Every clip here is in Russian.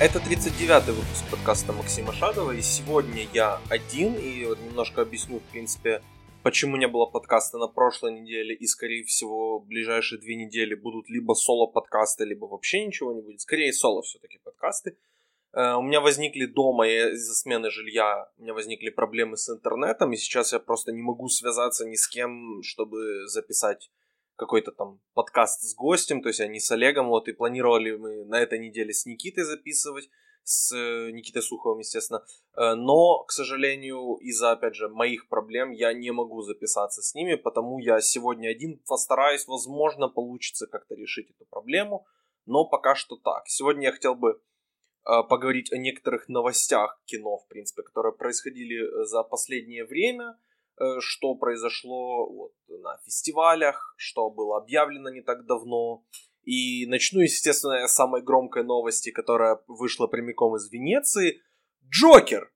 Это 39-й выпуск подкаста Максима Шадова, и сегодня я один, и немножко объясню, в принципе, почему не было подкаста на прошлой неделе, и, скорее всего, в ближайшие две недели будут либо соло-подкасты, либо вообще ничего не будет. Скорее, соло все-таки подкасты. Э, у меня возникли дома, из-за смены жилья, у меня возникли проблемы с интернетом, и сейчас я просто не могу связаться ни с кем, чтобы записать какой-то там подкаст с гостем, то есть они с Олегом, вот, и планировали мы на этой неделе с Никитой записывать, с э, Никитой Суховым, естественно, э, но, к сожалению, из-за, опять же, моих проблем я не могу записаться с ними, потому я сегодня один постараюсь, возможно, получится как-то решить эту проблему, но пока что так. Сегодня я хотел бы э, поговорить о некоторых новостях кино, в принципе, которые происходили за последнее время – что произошло вот, на фестивалях, что было объявлено не так давно. И начну, естественно, с самой громкой новости, которая вышла прямиком из Венеции. Джокер!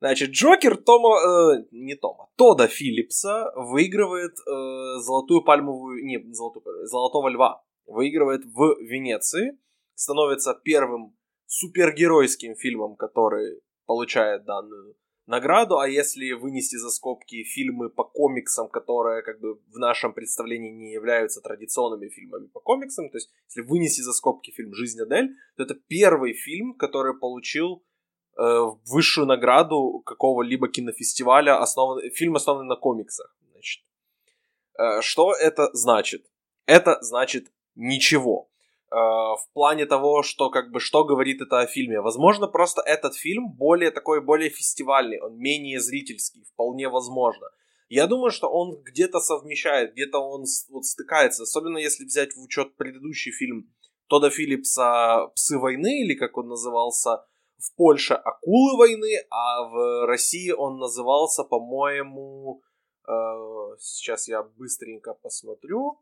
Значит, Джокер Тома, э, не Тома, Тода Филлипса выигрывает э, золотую пальмовую, не, золотую, золотого льва. Выигрывает в Венеции. Становится первым супергеройским фильмом, который получает данную награду, а если вынести за скобки фильмы по комиксам, которые как бы в нашем представлении не являются традиционными фильмами по комиксам, то есть если вынести за скобки фильм «Жизнь Адель», то это первый фильм, который получил э, высшую награду какого-либо кинофестиваля, основан... фильм основанный на комиксах. Значит. Э, что это значит? Это значит ничего. Э, в плане того, что как бы что говорит это о фильме. Возможно, просто этот фильм более такой, более фестивальный, он менее зрительский, вполне возможно. Я думаю, что он где-то совмещает, где-то он вот стыкается, особенно если взять в учет предыдущий фильм Тода Филлипса «Псы войны», или как он назывался, в Польше «Акулы войны», а в России он назывался, по-моему, э, сейчас я быстренько посмотрю,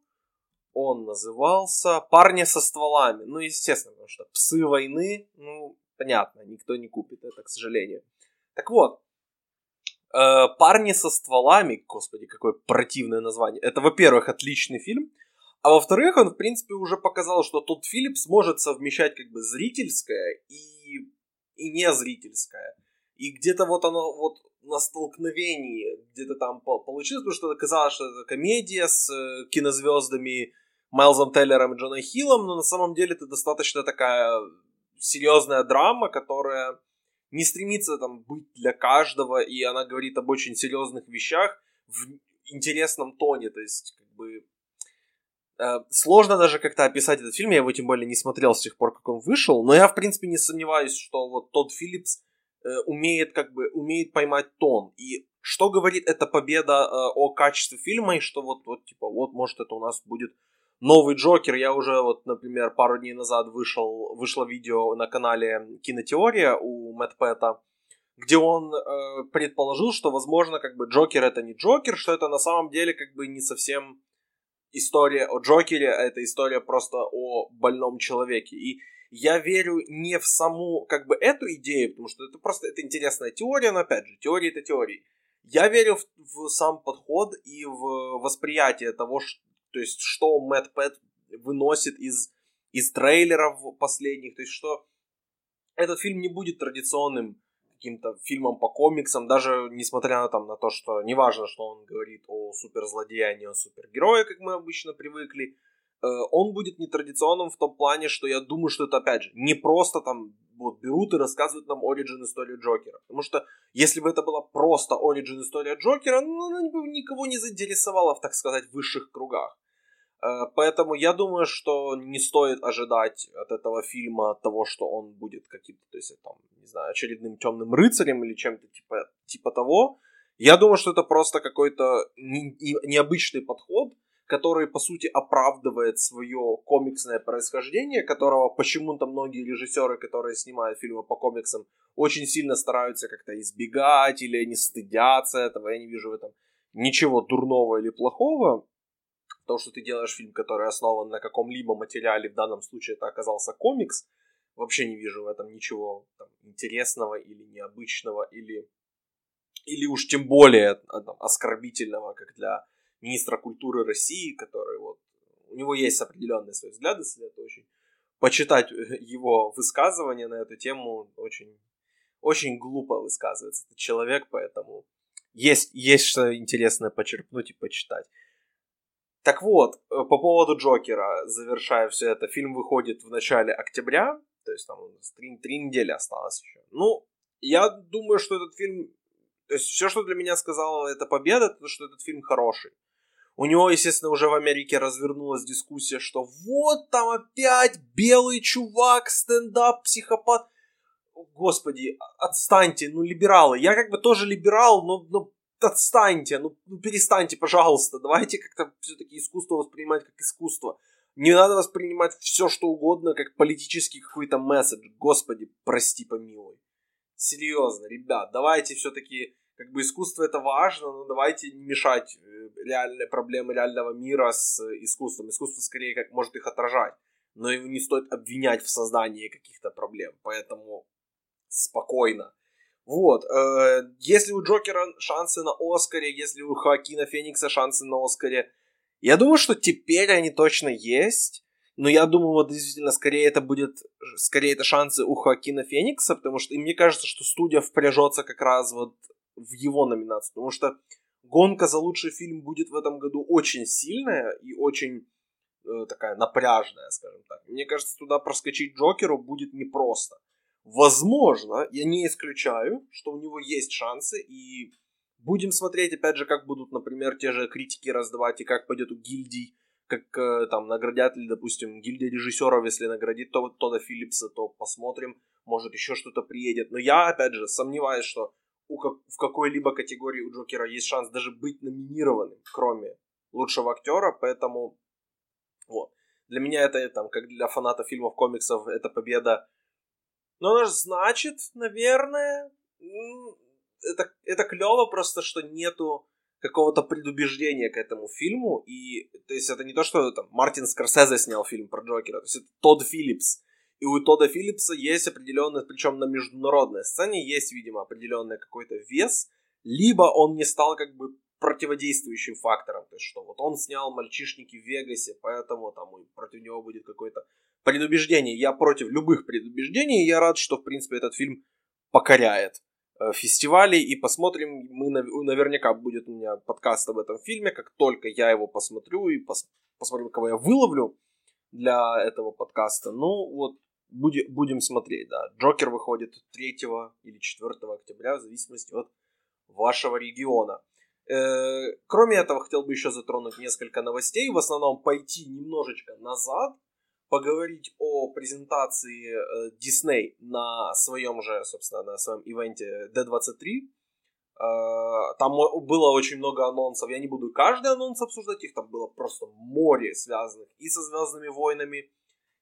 он назывался «Парни со стволами». Ну, естественно, потому что «Псы войны», ну, понятно, никто не купит это, к сожалению. Так вот, э, «Парни со стволами», господи, какое противное название. Это, во-первых, отличный фильм, а во-вторых, он, в принципе, уже показал, что тот Филлипс может совмещать как бы зрительское и, и не зрительское. И где-то вот оно вот на столкновении где-то там получилось, потому что казалось, что это комедия с э, кинозвездами Майлзом Теллером и Джоном Хиллом, но на самом деле это достаточно такая серьезная драма, которая не стремится там быть для каждого, и она говорит об очень серьезных вещах в интересном тоне, то есть как бы э, сложно даже как-то описать этот фильм, я его тем более не смотрел с тех пор, как он вышел, но я в принципе не сомневаюсь, что вот тот Филлипс э, умеет как бы умеет поймать тон. И что говорит эта победа э, о качестве фильма и что вот вот типа вот может это у нас будет новый Джокер, я уже вот, например, пару дней назад вышел, вышло видео на канале Кинотеория у Мэтт Пэта, где он э, предположил, что, возможно, как бы Джокер это не Джокер, что это на самом деле как бы не совсем история о Джокере, а это история просто о больном человеке. И я верю не в саму, как бы, эту идею, потому что это просто, это интересная теория, но, опять же, теория это теория. Я верю в, в сам подход и в восприятие того, то есть что Мэтт Пэт выносит из, из трейлеров последних, то есть что этот фильм не будет традиционным каким-то фильмом по комиксам, даже несмотря на, там, на то, что неважно, что он говорит о суперзлодее, а о супергерое, как мы обычно привыкли, э, он будет нетрадиционным в том плане, что я думаю, что это, опять же, не просто там вот берут и рассказывают нам оригин историю Джокера. Потому что если бы это была просто оригин история Джокера, ну, она бы никого не заинтересовала в, так сказать, высших кругах. Э, поэтому я думаю, что не стоит ожидать от этого фильма того, что он будет каким-то, то есть, там, не знаю, очередным темным рыцарем или чем-то типа, типа того. Я думаю, что это просто какой-то необычный подход, который, по сути, оправдывает свое комиксное происхождение, которого почему-то многие режиссеры, которые снимают фильмы по комиксам, очень сильно стараются как-то избегать или не стыдятся этого. Я не вижу в этом ничего дурного или плохого. То, что ты делаешь фильм, который основан на каком-либо материале, в данном случае это оказался комикс, вообще не вижу в этом ничего там, интересного или необычного, или, или уж тем более там, оскорбительного, как для министра культуры России, который вот, у него есть определенные свои взгляды, это очень почитать его высказывание на эту тему. Очень, очень глупо высказывается этот человек, поэтому есть, есть что интересное почерпнуть и почитать. Так вот, э, по поводу Джокера, завершая все это, фильм выходит в начале октября, то есть там три, три недели осталось еще. Ну, я думаю, что этот фильм... То есть все, что для меня сказала эта победа, это что этот фильм хороший. У него, естественно, уже в Америке развернулась дискуссия, что вот там опять белый чувак, стендап, психопат. Господи, отстаньте, ну либералы. Я как бы тоже либерал, но, но отстаньте, ну, ну перестаньте, пожалуйста. Давайте как-то все-таки искусство воспринимать как искусство. Не надо воспринимать все, что угодно, как политический какой-то месседж. Господи, прости, помилуй. Серьезно, ребят, давайте все-таки, как бы искусство это важно, но давайте не мешать э, реальные проблемы реального мира с искусством. Искусство скорее как может их отражать, но его не стоит обвинять в создании каких-то проблем. Поэтому спокойно. Вот, э, если у Джокера шансы на Оскаре, если у Хоакина Феникса шансы на Оскаре, я думаю, что теперь они точно есть. Но я думаю, вот действительно, скорее это будет, скорее это шансы у Хоакина Феникса, потому что, и мне кажется, что студия впряжется как раз вот в его номинацию, потому что гонка за лучший фильм будет в этом году очень сильная и очень э, такая напряжная, скажем так. Мне кажется, туда проскочить Джокеру будет непросто. Возможно, я не исключаю, что у него есть шансы, и будем смотреть, опять же, как будут, например, те же критики раздавать, и как пойдет у гильдий, как э, там наградят ли, допустим, гильдия режиссеров, если наградит то, Тода Филлипса, то посмотрим, может еще что-то приедет. Но я, опять же, сомневаюсь, что у как, в какой-либо категории у Джокера есть шанс даже быть номинированным, кроме лучшего актера, поэтому вот. Для меня это, там, как для фаната фильмов, комиксов, это победа. Но она же значит, наверное, это, это клево просто, что нету какого-то предубеждения к этому фильму. И, то есть, это не то, что там Мартин Скорсезе снял фильм про Джокера, то есть, это Тодд Филлипс. И у Тода Филлипса есть определенный, причем на международной сцене есть, видимо, определенный какой-то вес, либо он не стал как бы противодействующим фактором, то есть что вот он снял «Мальчишники в Вегасе», поэтому там против него будет какое-то предубеждение. Я против любых предубеждений, я рад, что, в принципе, этот фильм покоряет э, фестивали, и посмотрим, мы наверняка будет у меня подкаст об этом фильме, как только я его посмотрю, и пос, посмотрим, кого я выловлю для этого подкаста. Ну, вот, будем, будем смотреть, да. Джокер выходит 3 или 4 октября, в зависимости от вашего региона. Э, кроме этого, хотел бы еще затронуть несколько новостей. В основном пойти немножечко назад, поговорить о презентации э, Disney на своем же, собственно, на своем ивенте D23. Э, там было очень много анонсов. Я не буду каждый анонс обсуждать, их там было просто море связанных и со Звездными войнами,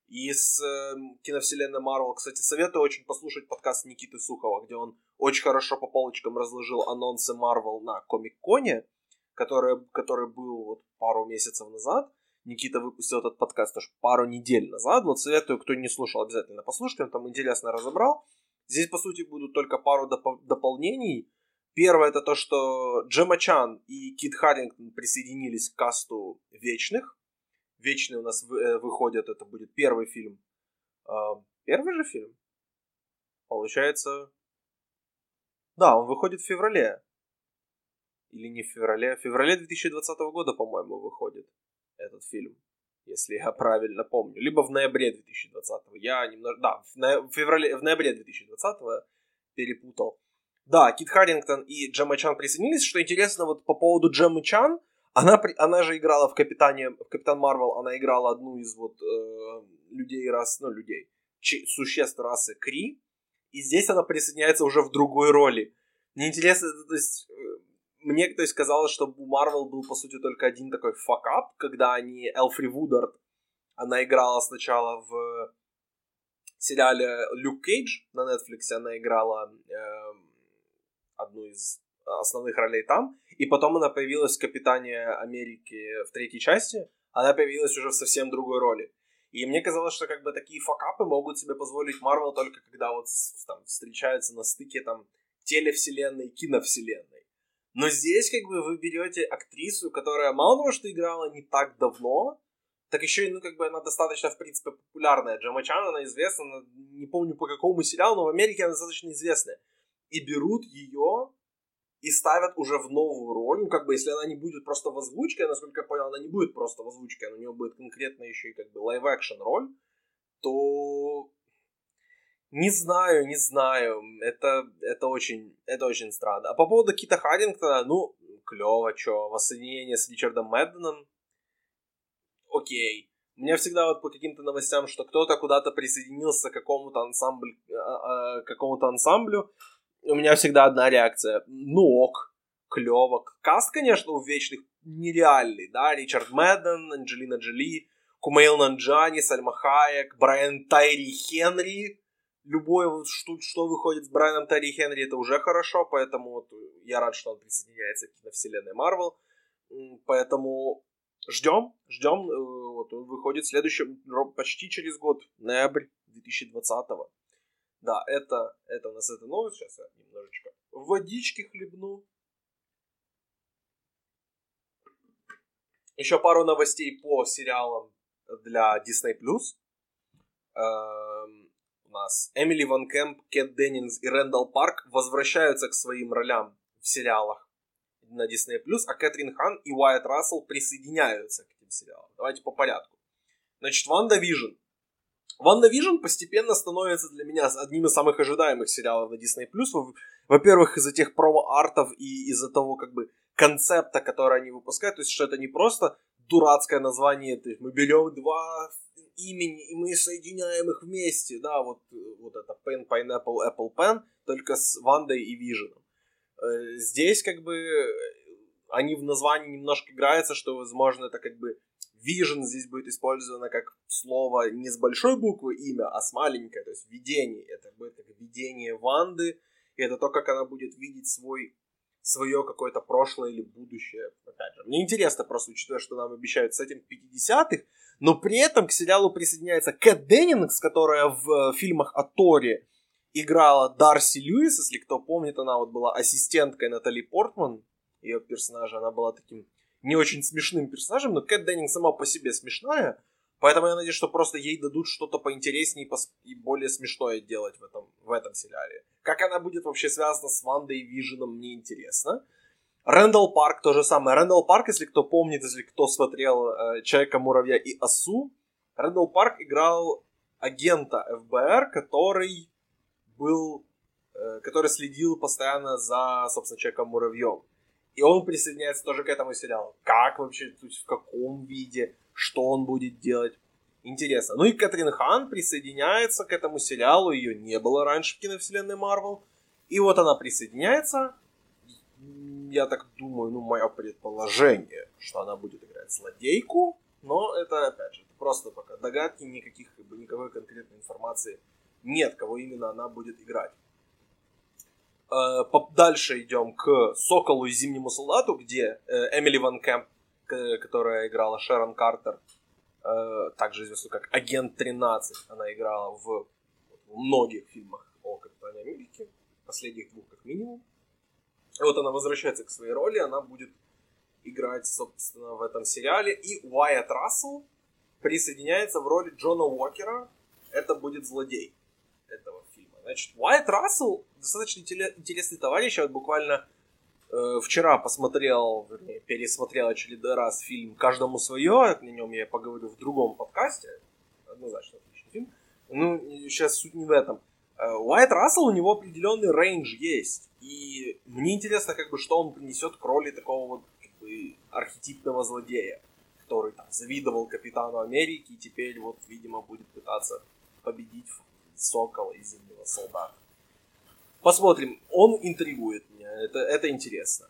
и с э, киновселенной Марвел. Кстати, советую очень послушать подкаст Никиты Сухова, где он очень хорошо по полочкам разложил анонсы Марвел на Комик-Коне, который, который был вот пару месяцев назад. Никита выпустил этот подкаст тоже пару недель назад. Вот советую, кто не слушал, обязательно послушайте, он там интересно разобрал. Здесь, по сути, будут только пару доп- дополнений. Первое это то, что Джема Чан и Кит Харрингтон присоединились к касту Вечных. Вечные у нас э, выходят, это будет первый фильм. Э, первый же фильм? Получается... Да, он выходит в феврале. Или не в феврале? В феврале 2020 года, по-моему, выходит этот фильм. Если я правильно помню. Либо в ноябре 2020. Я немного... Да, в, феврале... в ноябре 2020 перепутал. Да, Кит Харрингтон и Джемма Чан присоединились. Что интересно, вот по поводу Джеммы Чан, она, она же играла в Капитане, в Капитан Марвел, она играла одну из вот э, людей рас, ну, людей, ч, существ расы Кри, и здесь она присоединяется уже в другой роли. Мне интересно, то есть, э, мне, то есть, казалось, что у Марвел был, по сути, только один такой факап, когда они, Элфри Вудард, она играла сначала в сериале Люк Кейдж на Netflix, она играла э, одну из основных ролей там, и потом она появилась в Капитане Америки в третьей части, она появилась уже в совсем другой роли. И мне казалось, что как бы такие факапы могут себе позволить Марвел только когда вот там встречаются на стыке там телевселенной и киновселенной. Но здесь как бы вы берете актрису, которая мало того, что играла не так давно, так еще и, ну, как бы она достаточно, в принципе, популярная. Джемма Чан, она известна, не помню по какому сериалу, но в Америке она достаточно известная. И берут ее и ставят уже в новую роль. Ну, как бы, если она не будет просто в озвучке, насколько я понял, она не будет просто в озвучке, она у нее будет конкретно еще и как бы live-action роль, то не знаю, не знаю. Это, это очень, это очень странно. А по поводу Кита Хаддингтона, ну, клево, чё. Воссоединение с Ричардом Мэдденом. Окей. У меня всегда вот по каким-то новостям, что кто-то куда-то присоединился к какому-то ансамблю, а, а, какому-то ансамблю, у меня всегда одна реакция. Ну ок, клево. Каст, конечно, у вечных нереальный, да, Ричард Мэдден, Анджелина Джоли, Кумейл Нанджани, Сальма Хайек, Брайан Тайри Хенри, любое, что, что выходит с Брайаном Терри Хенри, это уже хорошо, поэтому вот я рад, что он присоединяется к киновселенной Марвел. Поэтому ждем, ждем. Э, вот он выходит следующим, почти через год, ноябрь 2020 -го. Да, это, это у нас эта новость. Сейчас я немножечко водички хлебну. Еще пару новостей по сериалам для Disney+. Эм, нас Эмили Ван Кэмп, Кэт Деннингс и Рэндалл Парк возвращаются к своим ролям в сериалах на Disney+, а Кэтрин Хан и Уайатт Рассел присоединяются к этим сериалам. Давайте по порядку. Значит, WandaVision. WandaVision постепенно становится для меня одним из самых ожидаемых сериалов на Disney+. Во-первых, из-за тех промо-артов и из-за того, как бы, концепта, который они выпускают. То есть, что это не просто дурацкое название, то есть мы берем два имени, и мы соединяем их вместе, да, вот, вот это Pen, Pineapple, Apple Pen, только с Вандой и Виженом. Э, здесь как бы они в названии немножко играются, что, возможно, это как бы Vision здесь будет использовано как слово не с большой буквы имя, а с маленькой, то есть видение. Это будет как видение Ванды, и это то, как она будет видеть свой свое какое-то прошлое или будущее. Опять же, мне интересно просто, учитывая, что нам обещают с этим 50-х, но при этом к сериалу присоединяется Кэт Деннингс, которая в э, фильмах о Торе играла Дарси Льюис, если кто помнит, она вот была ассистенткой Натали Портман, ее персонажа, она была таким не очень смешным персонажем, но Кэт Деннинг сама по себе смешная, поэтому я надеюсь, что просто ей дадут что-то поинтереснее и более смешное делать в этом, в этом сериале. Как она будет вообще связана с Вандой и Виженом, мне интересно. Рэндалл Парк то же самое. Рэндалл Парк, если кто помнит, если кто смотрел э, Человека-муравья и Осу, Рэндалл Парк играл агента ФБР, который был, э, который следил постоянно за, собственно, Человеком-муравьем. И он присоединяется тоже к этому сериалу. Как вообще, то есть в каком виде, что он будет делать. Интересно. Ну и Кэтрин Хан присоединяется к этому сериалу. Ее не было раньше в киновселенной Марвел. И вот она присоединяется. Я так думаю, ну, мое предположение, что она будет играть злодейку. Но это, опять же, просто пока догадки, никаких, как бы, никакой конкретной информации нет, кого именно она будет играть. Э, дальше идем к Соколу и Зимнему солдату, где э, Эмили Ван Кэмп, которая играла Шерон Картер, э, также известна как Агент 13, она играла в многих фильмах о Капитане Америке, последних двух как минимум. И вот она возвращается к своей роли, она будет играть, собственно, в этом сериале. И Уайт Рассел присоединяется в роли Джона Уокера. Это будет злодей этого. Значит, Уайт Рассел достаточно интересный товарищ. Я вот буквально э, вчера посмотрел, вернее, пересмотрел очередной раз фильм «Каждому свое». О нем я поговорю в другом подкасте. Однозначно отличный фильм. Ну, сейчас суть не в этом. Э, Уайт Рассел, у него определенный рейндж есть. И мне интересно, как бы, что он принесет к роли такого вот как бы, архетипного злодея, который там завидовал Капитану Америки и теперь вот, видимо, будет пытаться победить Сокола и Зимнего Солдата. Посмотрим. Он интригует меня. Это, это интересно.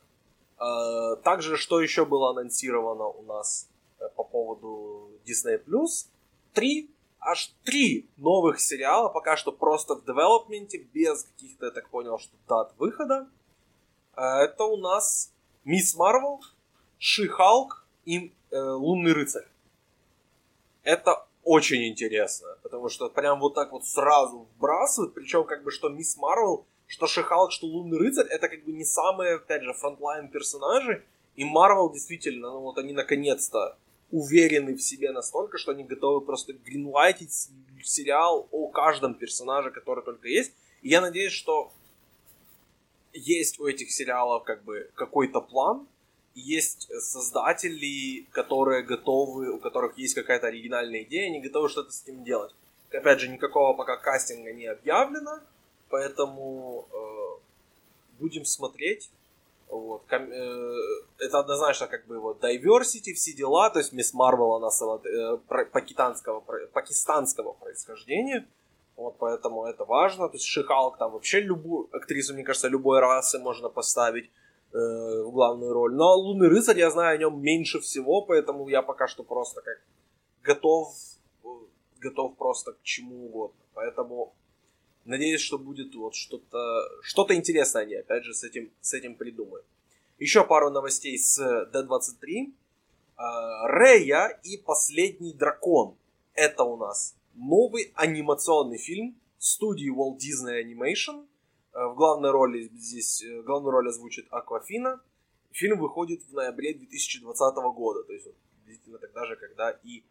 А, также, что еще было анонсировано у нас э, по поводу Disney+. Три, аж три новых сериала, пока что просто в девелопменте, без каких-то, я так понял, что дат выхода. А, это у нас Ms. Marvel, She-Hulk и э, Лунный рыцарь. Это очень интересно, потому что прям вот так вот сразу вбрасывают, причем как бы что Ms. Marvel, что She-Hulk, что Лунный Рыцарь, это как бы не самые, опять же, frontline персонажи, и Марвел действительно, ну вот они наконец-то уверены в себе настолько, что они готовы просто гринлайтить сериал о каждом персонаже, который только есть. И я надеюсь, что есть у этих сериалов как бы какой-то план, есть создатели, которые готовы, у которых есть какая-то оригинальная идея, они готовы что-то с этим делать. Опять же, никакого пока кастинга не объявлено, поэтому э, будем смотреть. Вот. Ком- э, это однозначно как бы вот diversity, все дела, то есть Мисс Марвел, она э, пакистанского, пакистанского происхождения, вот поэтому это важно, то есть Шихалк там вообще любую актрису, мне кажется, любой расы можно поставить э, в главную роль, но Лунный Рыцарь, я знаю о нем меньше всего, поэтому я пока что просто как готов, готов просто к чему угодно, поэтому Надеюсь, что будет вот что-то что-то интересное они опять же с этим, с этим придумают. Еще пару новостей с D23. Рея и последний дракон. Это у нас новый анимационный фильм студии Walt Disney Animation. Э, в главной роли здесь э, главную роль озвучит Аквафина. Фильм выходит в ноябре 2020 года, то есть вот, действительно тогда же, когда и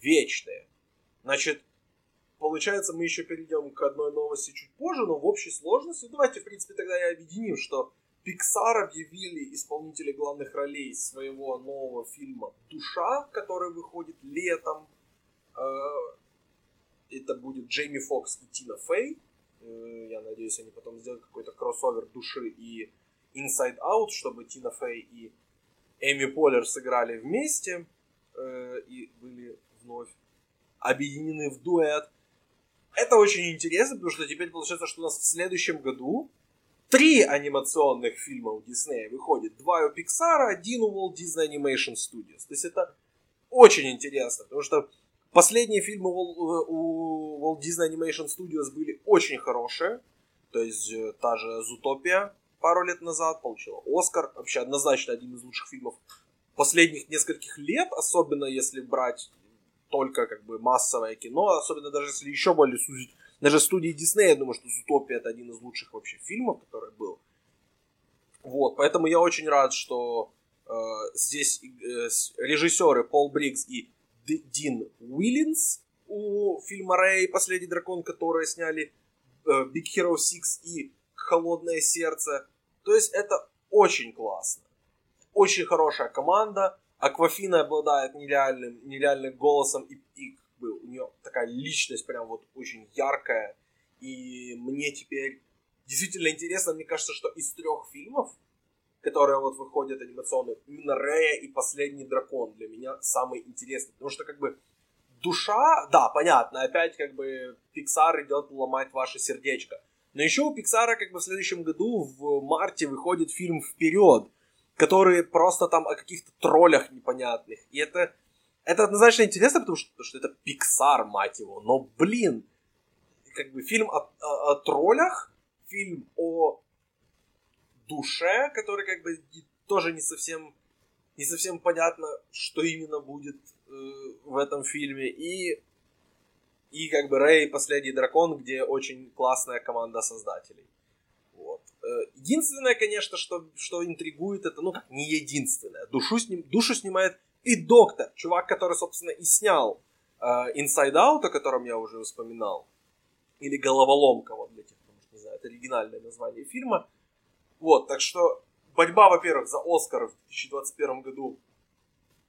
Вечные. Значит, получается, мы еще перейдем к одной новости чуть позже, но в общей сложности, давайте, в принципе, тогда и объединим, что Pixar объявили исполнителей главных ролей своего нового фильма «Душа», который выходит летом. Э, это будет Джейми Фокс и Тина Фей. Э, я надеюсь, они потом сделают какой-то кроссовер «Души» и Inside Out, чтобы Тина Фей и Эми Поллер сыграли вместе э, и были вновь объединены в дуэт. Это очень интересно, потому что теперь получается, что у нас в следующем году три анимационных фильма у Диснея выходит. Два у Pixar, один у Walt Disney Animation Studios. То есть это очень интересно, потому что последние фильмы у Walt Disney Animation Studios были очень хорошие. То есть э, та же Зутопия пару лет назад получила Оскар. Вообще однозначно один из лучших фильмов последних нескольких лет, особенно если брать только как бы массовое кино, особенно даже если еще более сузить, даже студии Диснея, я думаю, что Зутопия это один из лучших вообще фильмов, который был. Вот, поэтому я очень рад, что э, здесь э, режиссеры Пол Брикс и Дин Уиллинс у фильма Рэй «Последний дракон», которые сняли э, Big Hero 6 и «Холодное сердце». То есть это очень классно. Очень хорошая команда. Аквафина обладает нереальным, нереальным голосом, и, и бы, у нее такая личность прям вот очень яркая. И мне теперь действительно интересно, мне кажется, что из трех фильмов, которые вот выходят анимационные, именно Рея и Последний Дракон для меня самый интересный. Потому что как бы душа, да, понятно, опять как бы Pixar идет ломать ваше сердечко. Но еще у Pixar как бы в следующем году в марте выходит фильм «Вперед», которые просто там о каких-то троллях непонятных. И это, это однозначно интересно, потому что, потому что это Pixar, мать его. Но, блин, как бы фильм о, о, о троллях, фильм о душе, который как бы тоже не совсем не совсем понятно, что именно будет э, в этом фильме. И, и как бы Рэй Последний дракон, где очень классная команда создателей. Э, единственное, конечно, что, что интригует, это, ну, не единственное. Душу, сним, душу снимает и доктор, чувак, который, собственно, и снял э, Inside Out, о котором я уже вспоминал. Или Головоломка, вот для тех, кто, не знает, оригинальное название фильма. Вот, так что борьба, во-первых, за Оскар в 2021 году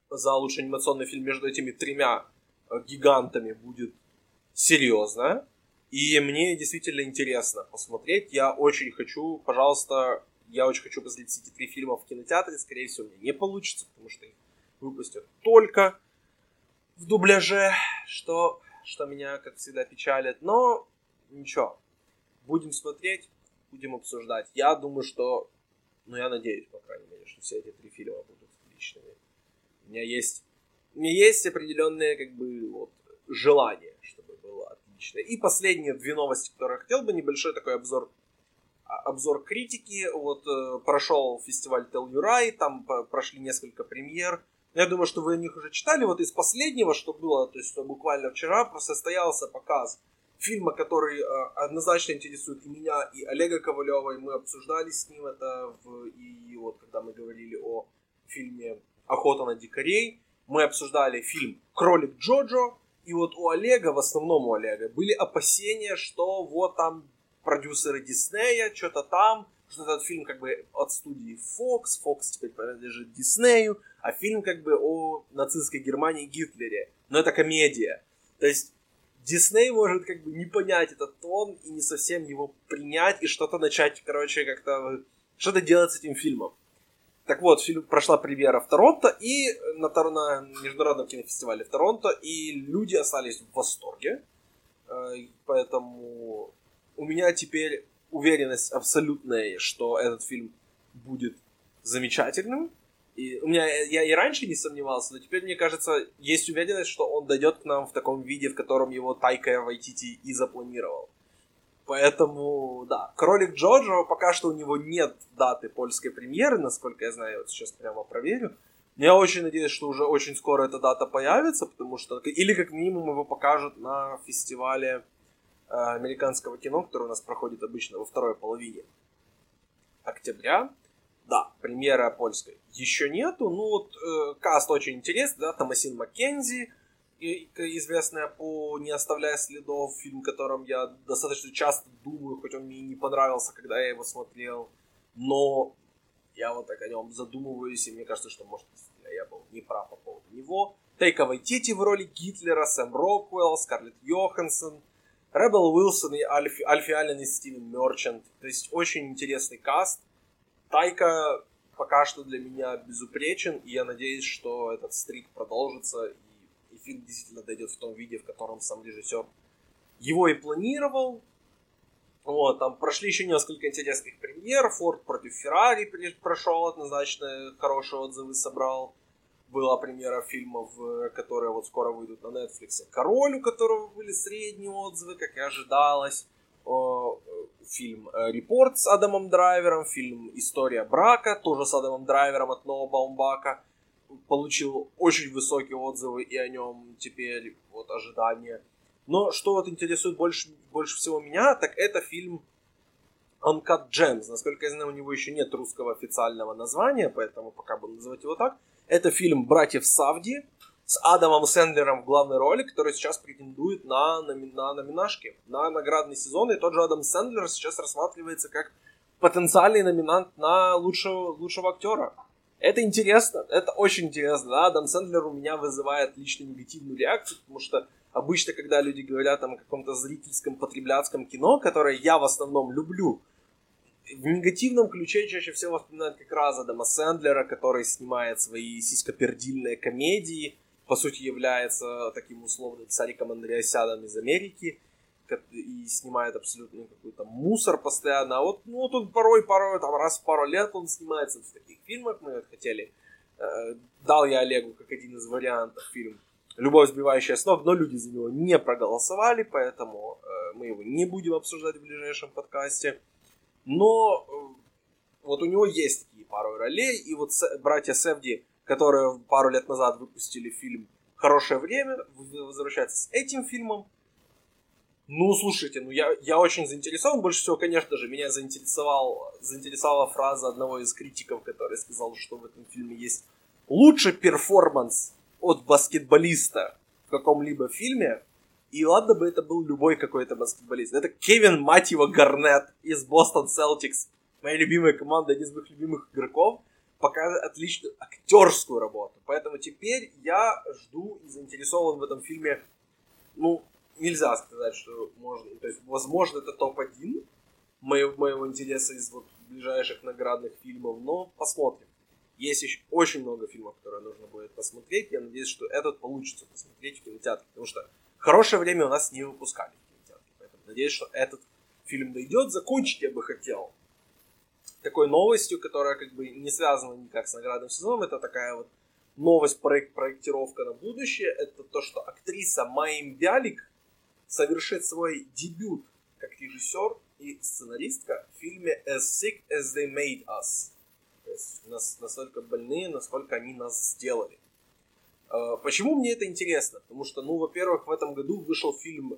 за лучший анимационный фильм между этими тремя э, гигантами будет серьезная. И мне действительно интересно посмотреть. Я очень хочу, пожалуйста, я очень хочу посмотреть эти три фильма в кинотеатре. Скорее всего, у меня не получится, потому что их выпустят только в дубляже, что, что меня, как всегда, печалит. Но ничего, будем смотреть, будем обсуждать. Я думаю, что, ну я надеюсь, по крайней мере, что все эти три фильма будут отличными. У меня есть, у меня есть определенные, как бы, вот, желания отлично. И последние две новости, которые я хотел бы, небольшой такой обзор а, обзор критики. Вот э, прошел фестиваль Telluride, там прошли несколько премьер. Я думаю, что вы о них уже читали. Вот из последнего, что было, то есть буквально вчера, просто состоялся показ фильма, который э, однозначно интересует и меня, и Олега Ковалева, и мы обсуждали с ним это в, и вот когда мы говорили о фильме «Охота на дикарей». мы обсуждали фильм «Кролик Джоджо», и вот у Олега, в основном у Олега, были опасения, что вот там продюсеры Диснея, что-то там, что этот фильм как бы от студии Fox, Fox теперь принадлежит Диснею, а фильм как бы о нацистской Германии Гитлере. Но это комедия. То есть Дисней может как бы не понять этот тон и не совсем его принять и что-то начать, короче, как-то что-то делать с этим фильмом. Так вот, фильм прошла премьера в Торонто и на, на международном кинофестивале в Торонто, и люди остались в восторге. Э, поэтому у меня теперь уверенность абсолютная, что этот фильм будет замечательным. И у меня я и раньше не сомневался, но теперь, мне кажется, есть уверенность, что он дойдет к нам в таком виде, в котором его Тайка Вайтити и запланировал. Поэтому, да, Кролик Джорджо, пока что у него нет даты польской премьеры, насколько я знаю, вот сейчас прямо проверю. Я очень надеюсь, что уже очень скоро эта дата появится, потому что, или как минимум его покажут на фестивале э, американского кино, который у нас проходит обычно во второй половине октября. Да, премьера польской еще нету, ну вот э, каст очень интересный, да, Томасин Маккензи, известная по «Не оставляя следов», фильм, которым я достаточно часто думаю, хоть он мне не понравился, когда я его смотрел, но я вот так о нем задумываюсь, и мне кажется, что, может, я был не прав по поводу него. Тейка Вайтити в роли Гитлера, Сэм Роквелл, Скарлетт Йоханссон, Ребел Уилсон и Альфи, Альфи Аллен и Стивен Мерчант. То есть очень интересный каст. Тайка пока что для меня безупречен, и я надеюсь, что этот стрик продолжится, и фильм действительно дойдет в том виде, в котором сам режиссер его и планировал. Вот, там прошли еще несколько интересных премьер. Форд против Феррари прошел однозначно, хорошие отзывы собрал. Была премьера фильмов, которые вот скоро выйдут на Netflix. Король, у которого были средние отзывы, как и ожидалось. Фильм э, Репорт с Адамом Драйвером, фильм История брака, тоже с Адамом Драйвером от Ноа Баумбака получил очень высокие отзывы, и о нем теперь вот ожидания. Но что вот интересует больше, больше всего меня, так это фильм Uncut Gems. Насколько я знаю, у него еще нет русского официального названия, поэтому пока буду называть его так. Это фильм «Братьев Савди» с Адамом Сэндлером в главной роли, который сейчас претендует на, на, на номинашки, на наградный сезон. И тот же Адам Сэндлер сейчас рассматривается как потенциальный номинант на лучшего, лучшего актера. Это интересно, это очень интересно. Да? Адам Сэндлер у меня вызывает лично негативную реакцию, потому что обычно, когда люди говорят там, о каком-то зрительском, потребляцком кино, которое я в основном люблю, в негативном ключе чаще всего вспоминают как раз Адама Сэндлера, который снимает свои сиськопердильные комедии, по сути является таким условным цариком Андреасяном из Америки, и снимает абсолютно какой-то мусор постоянно. А вот, ну, он порой, порой, там, раз в пару лет он снимается в таких фильмах. Мы хотели, э, дал я Олегу как один из вариантов фильм «Любовь, сбивающая с ног», но люди за него не проголосовали, поэтому э, мы его не будем обсуждать в ближайшем подкасте. Но э, вот у него есть такие пару ролей, и вот братья Севди, которые пару лет назад выпустили фильм «Хорошее время», возвращаются с этим фильмом, ну, слушайте, ну я, я очень заинтересован. Больше всего, конечно же, меня заинтересовал, заинтересовала фраза одного из критиков, который сказал, что в этом фильме есть лучший перформанс от баскетболиста в каком-либо фильме. И ладно бы это был любой какой-то баскетболист. Это Кевин, мать его, Гарнет из Бостон Селтикс. Моя любимая команда, один из моих любимых игроков показывает отличную актерскую работу. Поэтому теперь я жду и заинтересован в этом фильме, ну, нельзя сказать, что можно, то есть, возможно, это топ-1 моего, моего интереса из вот ближайших наградных фильмов, но посмотрим. Есть еще очень много фильмов, которые нужно будет посмотреть. Я надеюсь, что этот получится посмотреть в кинотеатре, потому что хорошее время у нас не выпускали в кинотеатре. Поэтому надеюсь, что этот фильм дойдет. Закончить я бы хотел такой новостью, которая как бы не связана никак с наградным сезоном. Это такая вот новость, проект, проектировка на будущее. Это то, что актриса Майм Бялик совершит свой дебют как режиссер и сценаристка в фильме As Sick as They Made Us. То есть настолько больные, насколько они нас сделали. А, почему мне это интересно? Потому что, ну, во-первых, в этом году вышел фильм э,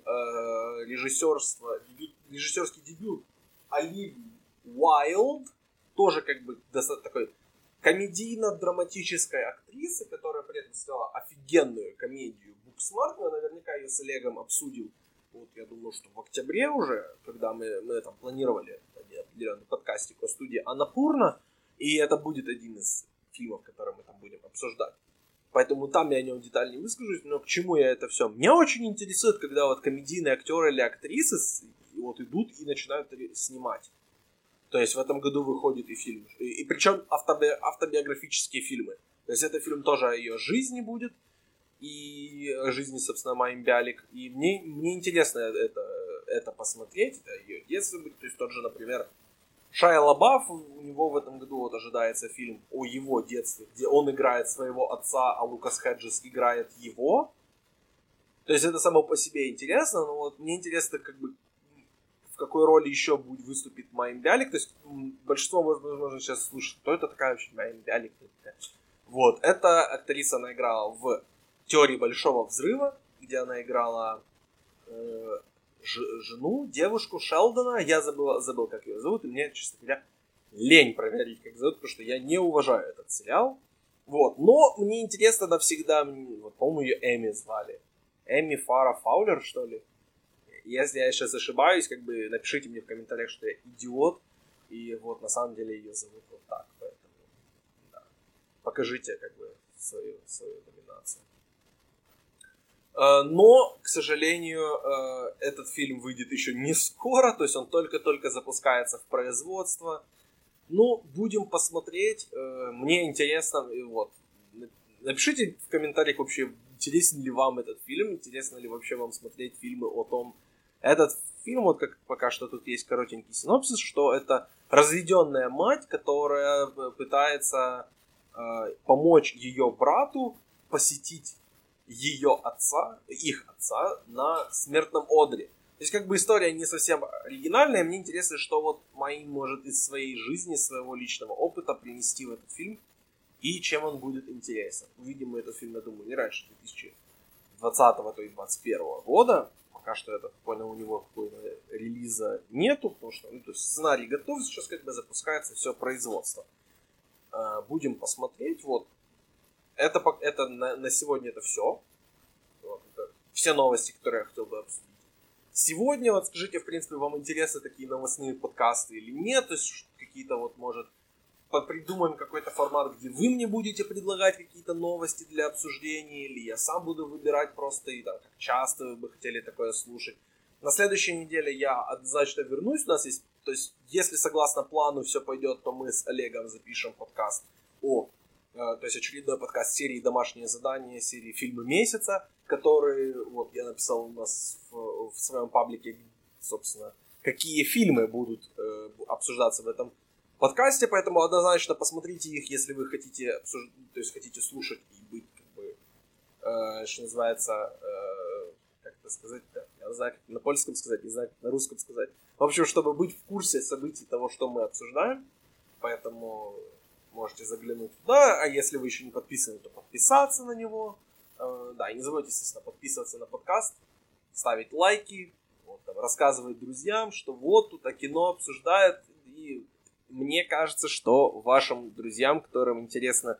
режиссерства, дебют, режиссерский дебют Оливии Уайлд, тоже как бы достаточно такой комедийно-драматической актрисы, которая при этом сняла офигенную комедию Booksmart, я наверняка ее с Олегом обсудил. Вот я думаю, что в октябре уже, когда мы, мы там планировали определенный подкастик о студии Анапурна, и это будет один из фильмов, которые мы там будем обсуждать. Поэтому там я о нем детально не выскажусь, но к чему я это все? Меня очень интересует, когда вот комедийные актеры или актрисы вот идут и начинают снимать. То есть в этом году выходит и фильм. И, и причем автоби, автобиографические фильмы. То есть это фильм тоже о ее жизни будет. И жизни, собственно, Майм Бялик. И мне, мне интересно это, это посмотреть. Это ее детство будет. То есть тот же, например, Шайа Лабаф, у него в этом году вот ожидается фильм о его детстве, где он играет своего отца, а Лукас Хеджес играет его. То есть это само по себе интересно, но вот мне интересно, как бы какой роли еще будет выступит Майм Бялик. То есть большинство, возможно, сейчас слушать, кто это такая вообще Майм Бялик. Вот, эта актриса, она играла в «Теории большого взрыва», где она играла э, жену, девушку Шелдона. Я забыл, забыл, как ее зовут, и мне, честно говоря, лень проверить, как зовут, потому что я не уважаю этот сериал. Вот, но мне интересно навсегда, вот, по-моему, ее Эми звали. Эми Фара Фаулер, что ли? Если я сейчас ошибаюсь, как бы напишите мне в комментариях, что я идиот, и вот на самом деле ее зовут вот так, поэтому, да. Покажите, как бы, свою, свою доминацию. Э, но, к сожалению, э, этот фильм выйдет еще не скоро, то есть он только-только запускается в производство. Ну, будем посмотреть. Э, мне интересно, вот, напишите в комментариях вообще, интересен ли вам этот фильм, интересно ли вообще вам смотреть фильмы о том, этот фильм, вот как пока что тут есть коротенький синопсис, что это разведенная мать, которая пытается э, помочь ее брату посетить ее отца, их отца на смертном одре. То есть, как бы история не совсем оригинальная, мне интересно, что вот Маин может из своей жизни, своего личного опыта принести в этот фильм, и чем он будет интересен. Увидим мы этот фильм, я думаю, не раньше 2020, то и 2021 года. Пока что, я так понял, у него какого-то релиза нету, потому что ну, то есть сценарий готов, сейчас как бы запускается все производство. А, будем посмотреть. Вот это, это на, на сегодня это все. Вот, это все новости, которые я хотел бы обсудить. Сегодня, вот скажите, в принципе, вам интересны такие новостные подкасты или нет? То есть какие-то вот, может, придумаем какой-то формат, где вы мне будете предлагать какие-то новости для обсуждения, или я сам буду выбирать просто, и да, как часто вы бы хотели такое слушать. На следующей неделе я однозначно вернусь. У нас есть, то есть, если согласно плану все пойдет, то мы с Олегом запишем подкаст о Э, то есть очередной подкаст серии «Домашние задания», серии «Фильмы месяца», который вот я написал у нас в, в своем паблике, собственно, какие фильмы будут э, обсуждаться в этом подкасте, поэтому однозначно посмотрите их, если вы хотите обсуж... то есть хотите слушать и быть, как бы, э, что называется, э, как это сказать, да, я не знаю, как на польском сказать, не знаю, как на русском сказать. В общем, чтобы быть в курсе событий того, что мы обсуждаем, поэтому можете заглянуть туда, а если вы еще не подписаны, то подписаться на него. Э, да, и не забывайте, естественно, подписываться на подкаст, ставить лайки, вот, там, рассказывать друзьям, что вот тут о кино обсуждают, и мне кажется, что вашим друзьям, которым интересно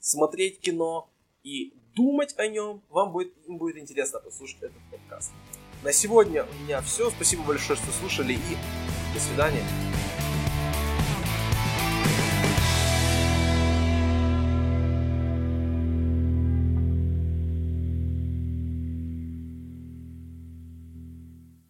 смотреть кино и думать о нем, вам будет, им будет интересно послушать этот подкаст. На сегодня у меня все. Спасибо большое, что слушали и до свидания.